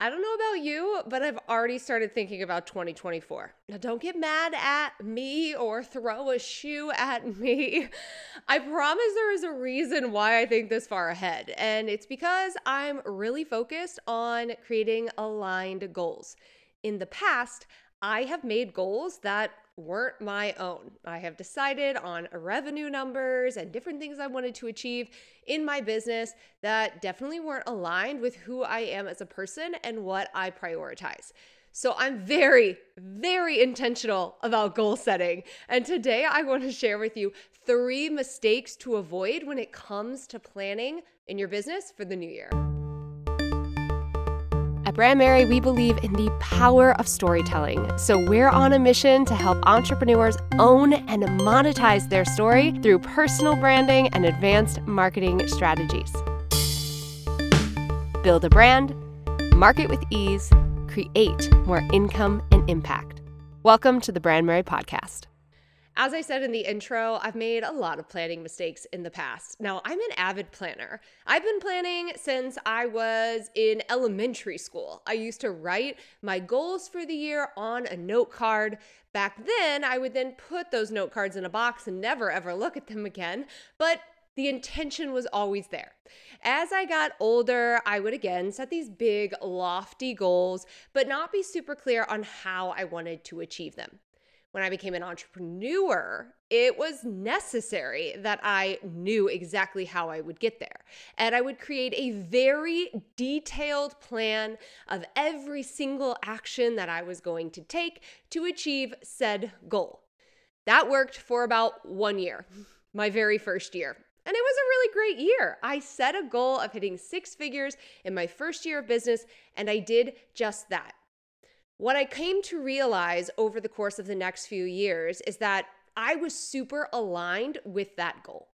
I don't know about you, but I've already started thinking about 2024. Now, don't get mad at me or throw a shoe at me. I promise there is a reason why I think this far ahead, and it's because I'm really focused on creating aligned goals. In the past, I have made goals that weren't my own. I have decided on revenue numbers and different things I wanted to achieve in my business that definitely weren't aligned with who I am as a person and what I prioritize. So I'm very, very intentional about goal setting. And today I want to share with you three mistakes to avoid when it comes to planning in your business for the new year. Brandmerry, we believe in the power of storytelling. So we're on a mission to help entrepreneurs own and monetize their story through personal branding and advanced marketing strategies. Build a brand, market with ease, create more income and impact. Welcome to the Brandmerry Podcast. As I said in the intro, I've made a lot of planning mistakes in the past. Now, I'm an avid planner. I've been planning since I was in elementary school. I used to write my goals for the year on a note card. Back then, I would then put those note cards in a box and never ever look at them again. But the intention was always there. As I got older, I would again set these big, lofty goals, but not be super clear on how I wanted to achieve them when I became an entrepreneur, it was necessary that I knew exactly how I would get there. And I would create a very detailed plan of every single action that I was going to take to achieve said goal. That worked for about one year, my very first year. And it was a really great year. I set a goal of hitting six figures in my first year of business, and I did just that. What I came to realize over the course of the next few years is that I was super aligned with that goal.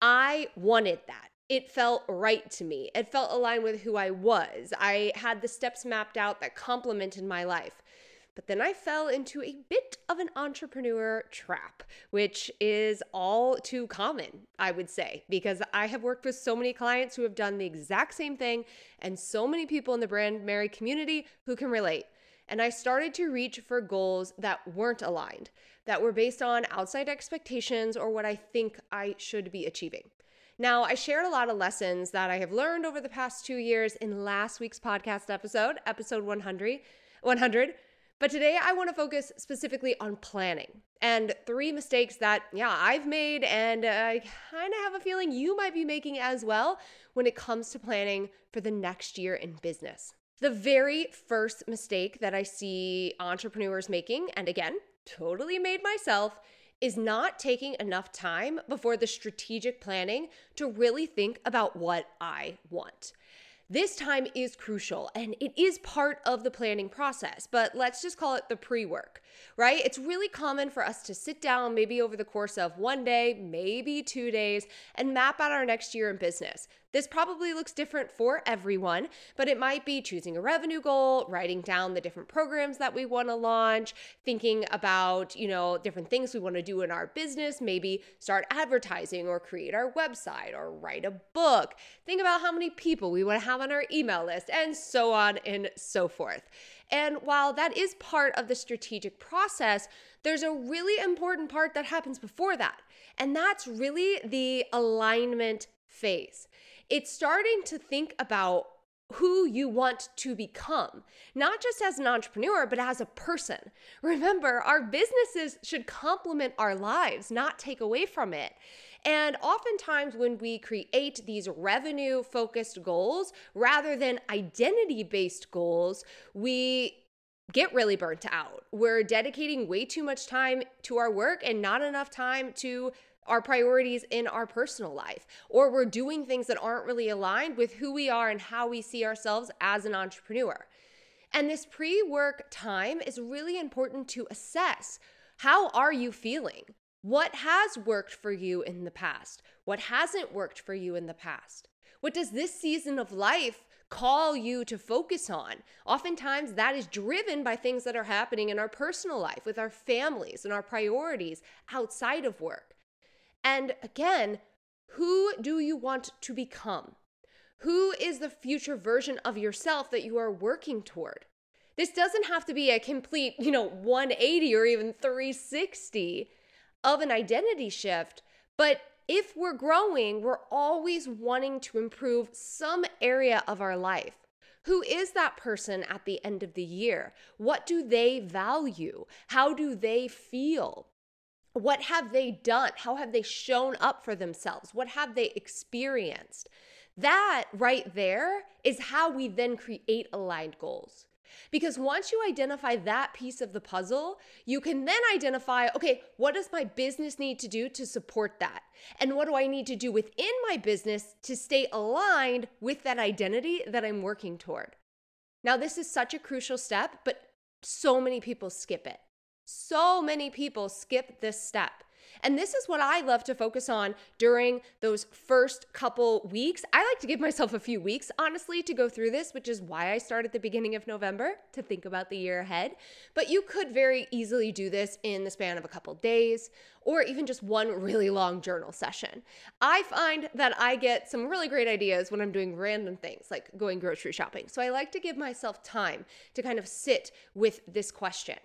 I wanted that. It felt right to me. It felt aligned with who I was. I had the steps mapped out that complemented my life. But then I fell into a bit of an entrepreneur trap, which is all too common, I would say, because I have worked with so many clients who have done the exact same thing and so many people in the Brandmerry community who can relate and I started to reach for goals that weren't aligned, that were based on outside expectations or what I think I should be achieving. Now, I shared a lot of lessons that I have learned over the past two years in last week's podcast episode, episode 100. 100 but today I want to focus specifically on planning and three mistakes that, yeah, I've made and I kind of have a feeling you might be making as well when it comes to planning for the next year in business. The very first mistake that I see entrepreneurs making, and again, totally made myself, is not taking enough time before the strategic planning to really think about what I want. This time is crucial and it is part of the planning process, but let's just call it the pre work, right? It's really common for us to sit down maybe over the course of one day, maybe two days, and map out our next year in business. This probably looks different for everyone, but it might be choosing a revenue goal, writing down the different programs that we want to launch, thinking about, you know, different things we want to do in our business, maybe start advertising or create our website or write a book. Think about how many people we want to have on our email list and so on and so forth. And while that is part of the strategic process, there's a really important part that happens before that. And that's really the alignment phase it's starting to think about who you want to become, not just as an entrepreneur, but as a person. Remember, our businesses should complement our lives, not take away from it. And oftentimes, when we create these revenue focused goals rather than identity based goals, we get really burnt out. We're dedicating way too much time to our work and not enough time to our priorities in our personal life, or we're doing things that aren't really aligned with who we are and how we see ourselves as an entrepreneur. And this pre work time is really important to assess how are you feeling? What has worked for you in the past? What hasn't worked for you in the past? What does this season of life call you to focus on? Oftentimes, that is driven by things that are happening in our personal life, with our families and our priorities outside of work. And again, who do you want to become? Who is the future version of yourself that you are working toward? This doesn't have to be a complete, you know, 180 or even 360 of an identity shift, but if we're growing, we're always wanting to improve some area of our life. Who is that person at the end of the year? What do they value? How do they feel? What have they done? How have they shown up for themselves? What have they experienced? That right there is how we then create aligned goals. Because once you identify that piece of the puzzle, you can then identify okay, what does my business need to do to support that? And what do I need to do within my business to stay aligned with that identity that I'm working toward? Now, this is such a crucial step, but so many people skip it. So many people skip this step. And this is what I love to focus on during those first couple weeks. I like to give myself a few weeks, honestly, to go through this, which is why I start at the beginning of November to think about the year ahead. But you could very easily do this in the span of a couple days or even just one really long journal session. I find that I get some really great ideas when I'm doing random things like going grocery shopping. So I like to give myself time to kind of sit with this question.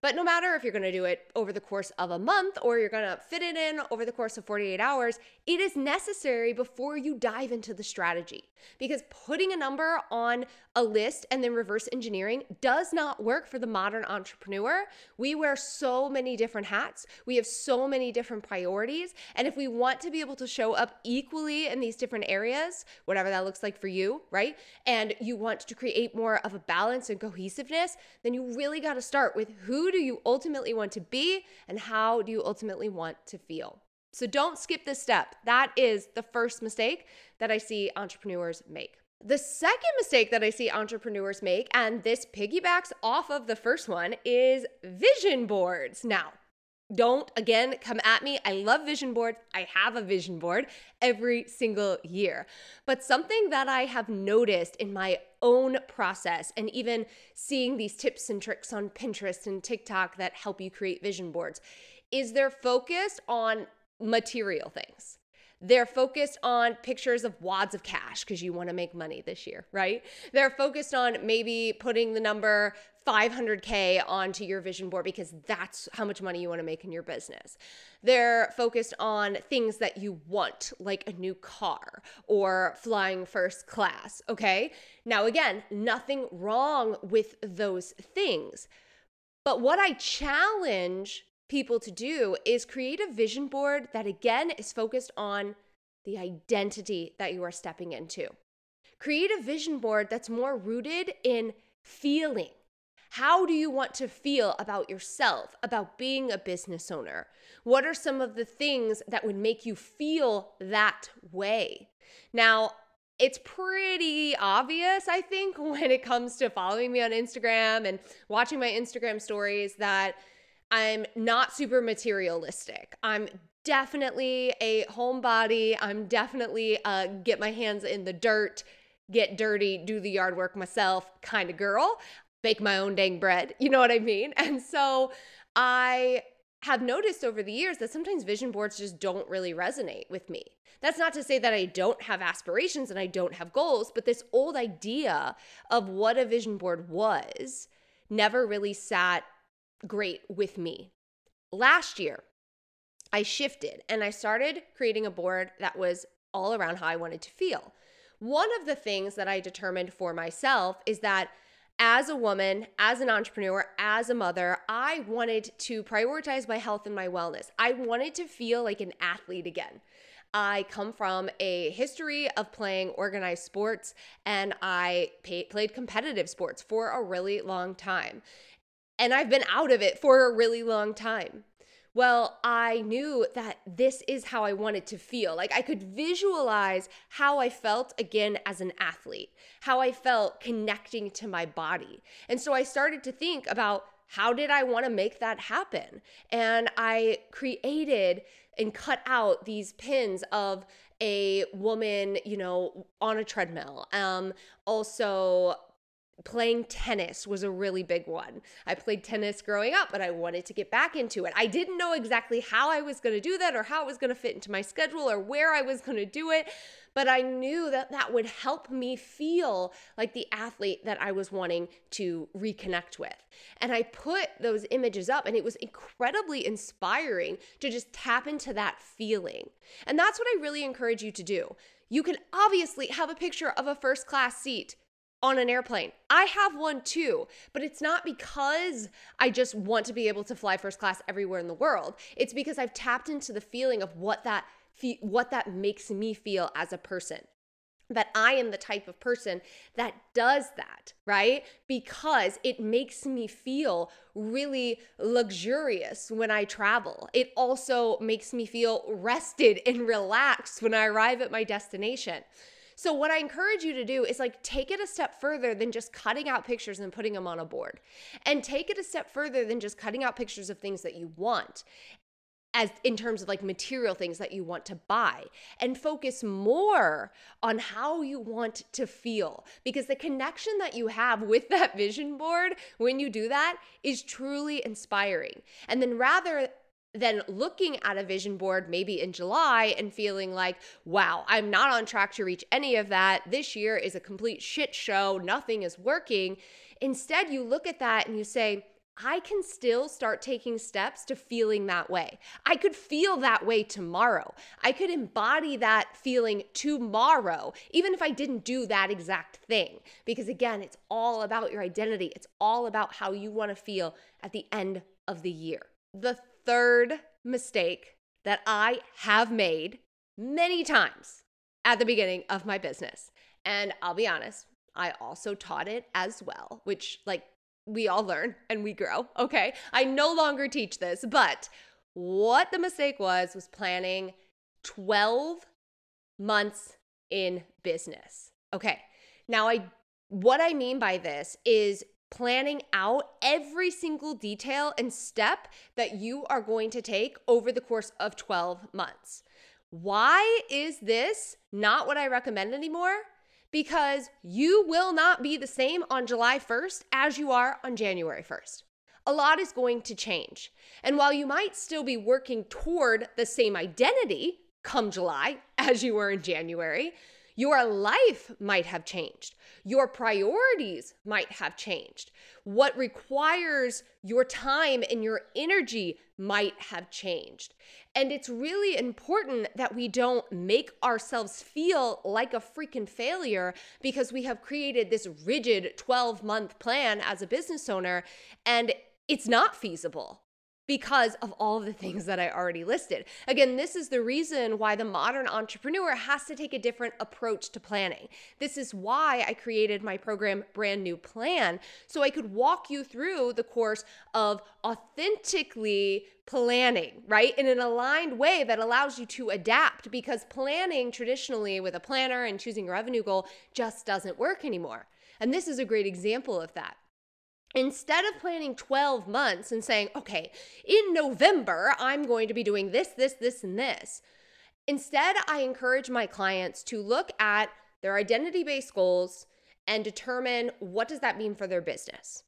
But no matter if you're going to do it over the course of a month or you're going to fit it in over the course of 48 hours, it is necessary before you dive into the strategy. Because putting a number on a list and then reverse engineering does not work for the modern entrepreneur. We wear so many different hats, we have so many different priorities. And if we want to be able to show up equally in these different areas, whatever that looks like for you, right? And you want to create more of a balance and cohesiveness, then you really got to start with who do you ultimately want to be and how do you ultimately want to feel? So don't skip this step. That is the first mistake that I see entrepreneurs make. The second mistake that I see entrepreneurs make, and this piggybacks off of the first one, is vision boards. Now, don't again come at me. I love vision boards. I have a vision board every single year. But something that I have noticed in my own process and even seeing these tips and tricks on Pinterest and TikTok that help you create vision boards is they're focused on material things. They're focused on pictures of wads of cash because you want to make money this year, right? They're focused on maybe putting the number 500K onto your vision board because that's how much money you want to make in your business. They're focused on things that you want, like a new car or flying first class, okay? Now, again, nothing wrong with those things. But what I challenge people to do is create a vision board that again is focused on the identity that you are stepping into. Create a vision board that's more rooted in feeling. How do you want to feel about yourself, about being a business owner? What are some of the things that would make you feel that way? Now, it's pretty obvious, I think, when it comes to following me on Instagram and watching my Instagram stories that I'm not super materialistic. I'm definitely a homebody. I'm definitely a get my hands in the dirt, get dirty, do the yard work myself kind of girl. Bake my own dang bread. You know what I mean? And so I have noticed over the years that sometimes vision boards just don't really resonate with me. That's not to say that I don't have aspirations and I don't have goals, but this old idea of what a vision board was never really sat great with me. Last year, I shifted and I started creating a board that was all around how I wanted to feel. One of the things that I determined for myself is that as a woman, as an entrepreneur, as a mother, I wanted to prioritize my health and my wellness. I wanted to feel like an athlete again. I come from a history of playing organized sports and I pay, played competitive sports for a really long time. And I've been out of it for a really long time. Well, I knew that this is how I wanted to feel. Like I could visualize how I felt again as an athlete, how I felt connecting to my body. And so I started to think about how did I want to make that happen? And I created and cut out these pins of a woman, you know, on a treadmill. Um, also playing tennis was a really big one. I played tennis growing up, but I wanted to get back into it. I didn't know exactly how I was going to do that or how it was going to fit into my schedule or where I was going to do it, but I knew that that would help me feel like the athlete that I was wanting to reconnect with. And I put those images up, and it was incredibly inspiring to just tap into that feeling. And that's what I really encourage you to do. You can obviously have a picture of a first class seat on an airplane. I have one too, but it's not because I just want to be able to fly first class everywhere in the world. It's because I've tapped into the feeling of what that what that makes me feel as a person. That I am the type of person that does that, right? Because it makes me feel really luxurious when I travel. It also makes me feel rested and relaxed when I arrive at my destination. So, what I encourage you to do is like take it a step further than just cutting out pictures and putting them on a board. And take it a step further than just cutting out pictures of things that you want as in terms of like material things that you want to buy and focus more on how you want to feel because the connection that you have with that vision board when you do that is truly inspiring and then rather than looking at a vision board maybe in July and feeling like, wow, I'm not on track to reach any of that. This year is a complete shit show. Nothing is working. Instead, you look at that and you say, I can still start taking steps to feeling that way. I could feel that way tomorrow. I could embody that feeling tomorrow, even if I didn't do that exact thing. Because again, it's all about your identity, it's all about how you want to feel at the end of the year. The third mistake that I have made many times at the beginning of my business. And I'll be honest, I also taught it as well, which, like, we all learn and we grow. Okay. I no longer teach this, but what the mistake was was planning 12 months in business. Okay. Now, I what I mean by this is planning out every single detail and step that you are going to take over the course of 12 months. Why is this not what I recommend anymore? Because you will not be the same on July 1st as you are on January 1st. A lot is going to change. And while you might still be working toward the same identity come July as you were in January, your life might have changed. Your priorities might have changed. What requires your time and your energy might have changed. And it's really important that we don't make ourselves feel like a freaking failure because we have created this rigid 12 month plan as a business owner and it's not feasible because of all the things that I already listed. Again, this is the reason why the modern entrepreneur has to take a different approach to planning. This is why I created my program Brand New Plan so I could walk you through the course of authentically planning, right? In an aligned way that allows you to adapt because planning traditionally with a planner and choosing a revenue goal just doesn't work anymore. And this is a great example of that. Instead of planning 12 months and saying, okay, in November, I'm going to be doing this, this, this, and this, instead, I encourage my clients to look at their identity based goals and determine what does that mean for their business.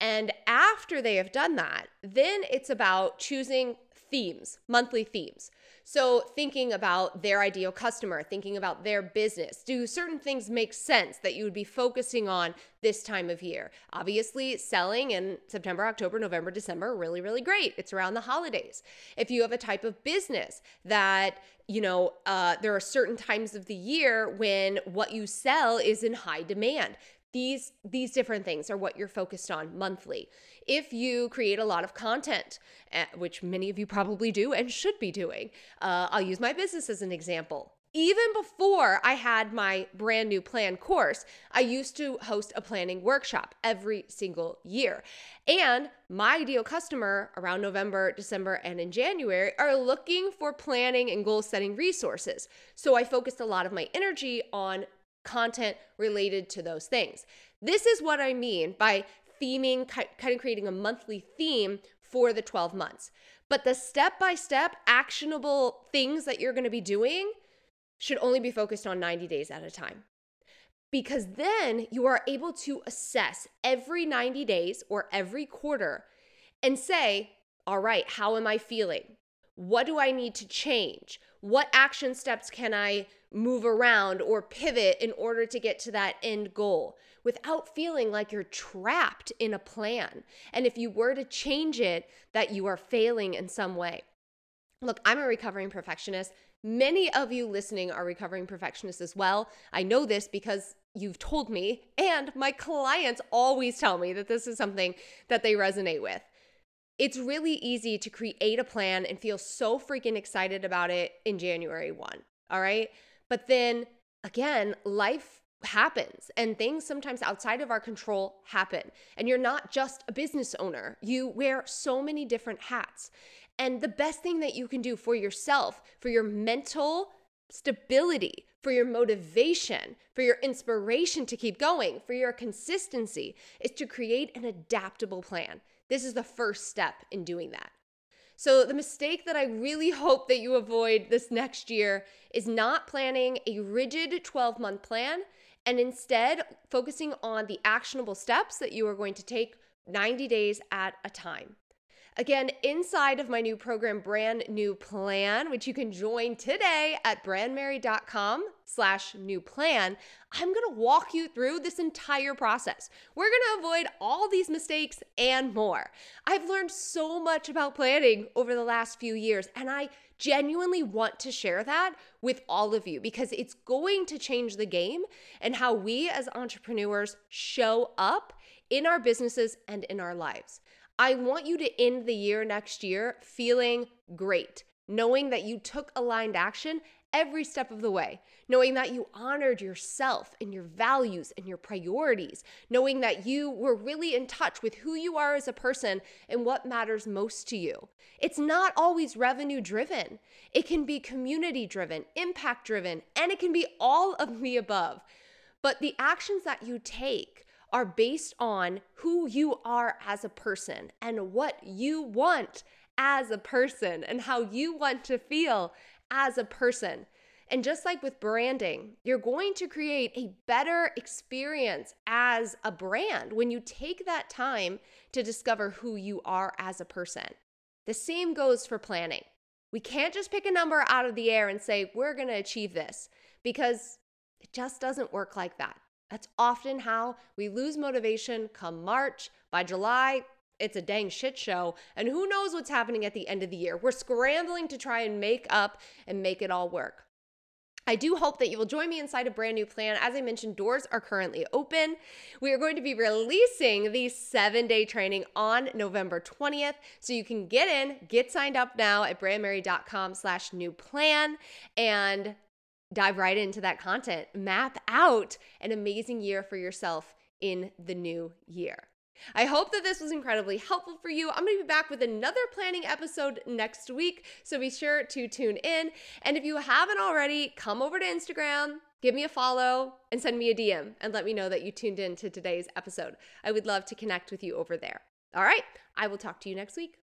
And after they have done that, then it's about choosing themes, monthly themes. So, thinking about their ideal customer, thinking about their business, do certain things make sense that you would be focusing on this time of year? Obviously, selling in September, October, November, December, really, really great. It's around the holidays. If you have a type of business that you know, uh, there are certain times of the year when what you sell is in high demand these these different things are what you're focused on monthly if you create a lot of content eh, which many of you probably do and should be doing uh, i'll use my business as an example even before I had my brand new plan course, I used to host a planning workshop every single year. And my ideal customer around November, December, and in January are looking for planning and goal setting resources. So I focused a lot of my energy on content related to those things. This is what I mean by theming, kind of creating a monthly theme for the 12 months. But the step by step actionable things that you're going to be doing should only be focused on 90 days at a time. Because then you are able to assess every 90 days or every quarter and say, all right, how am I feeling? What do I need to change? What action steps can I move around or pivot in order to get to that end goal without feeling like you're trapped in a plan. And if you were to change it, that you are failing in some way. Look, I'm a recovering perfectionist. Many of you listening are recovering perfectionists as well. I know this because you've told me, and my clients always tell me that this is something that they resonate with. It's really easy to create a plan and feel so freaking excited about it in January 1. All right. But then again, life happens and things sometimes outside of our control happen. And you're not just a business owner, you wear so many different hats. And the best thing that you can do for yourself, for your mental stability, for your motivation, for your inspiration to keep going, for your consistency, is to create an adaptable plan. This is the first step in doing that. So, the mistake that I really hope that you avoid this next year is not planning a rigid 12 month plan and instead focusing on the actionable steps that you are going to take 90 days at a time. Again, inside of my new program, Brand New Plan, which you can join today at brandmerry.com slash new plan, I'm gonna walk you through this entire process. We're gonna avoid all these mistakes and more. I've learned so much about planning over the last few years, and I genuinely want to share that with all of you because it's going to change the game and how we as entrepreneurs show up in our businesses and in our lives. I want you to end the year next year feeling great, knowing that you took aligned action every step of the way, knowing that you honored yourself and your values and your priorities, knowing that you were really in touch with who you are as a person and what matters most to you. It's not always revenue driven, it can be community driven, impact driven, and it can be all of the above. But the actions that you take, are based on who you are as a person and what you want as a person and how you want to feel as a person. And just like with branding, you're going to create a better experience as a brand when you take that time to discover who you are as a person. The same goes for planning. We can't just pick a number out of the air and say, we're going to achieve this because it just doesn't work like that. That's often how we lose motivation come March. By July, it's a dang shit show. And who knows what's happening at the end of the year? We're scrambling to try and make up and make it all work. I do hope that you will join me inside a brand new plan. As I mentioned, doors are currently open. We are going to be releasing the seven day training on November 20th. So you can get in, get signed up now at brandmerry.com slash new plan. And dive right into that content. Map out an amazing year for yourself in the new year. I hope that this was incredibly helpful for you. I'm going to be back with another planning episode next week, so be sure to tune in. And if you haven't already, come over to Instagram, give me a follow, and send me a DM and let me know that you tuned in to today's episode. I would love to connect with you over there. All right, I will talk to you next week.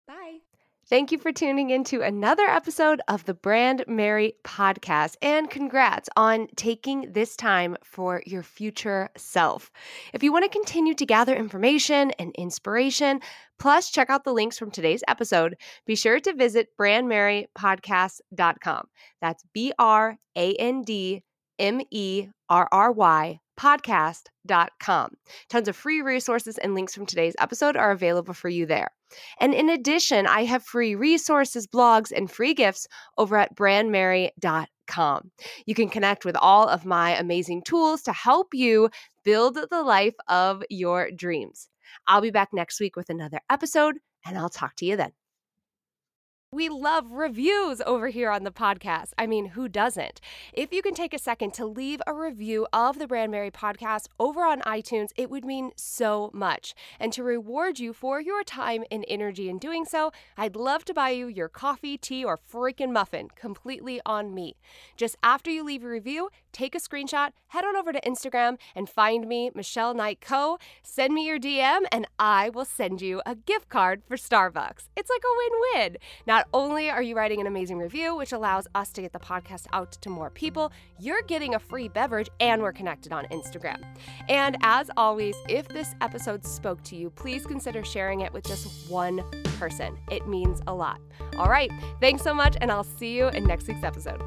Thank you for tuning into another episode of the Brandmerry podcast. And congrats on taking this time for your future self. If you want to continue to gather information and inspiration, plus check out the links from today's episode, be sure to visit brandmerrypodcast.com. That's B R A N D M E R R Y podcast.com. Tons of free resources and links from today's episode are available for you there. And in addition, I have free resources, blogs, and free gifts over at brandmerry.com. You can connect with all of my amazing tools to help you build the life of your dreams. I'll be back next week with another episode, and I'll talk to you then. We love reviews over here on the podcast. I mean, who doesn't? If you can take a second to leave a review of the Brand Merry podcast over on iTunes, it would mean so much. And to reward you for your time and energy in doing so, I'd love to buy you your coffee, tea, or freaking muffin completely on me. Just after you leave a review, take a screenshot, head on over to Instagram and find me, Michelle Knight Co. Send me your DM, and I will send you a gift card for Starbucks. It's like a win win. Not Not only are you writing an amazing review, which allows us to get the podcast out to more people, you're getting a free beverage and we're connected on Instagram. And as always, if this episode spoke to you, please consider sharing it with just one person. It means a lot. All right, thanks so much, and I'll see you in next week's episode.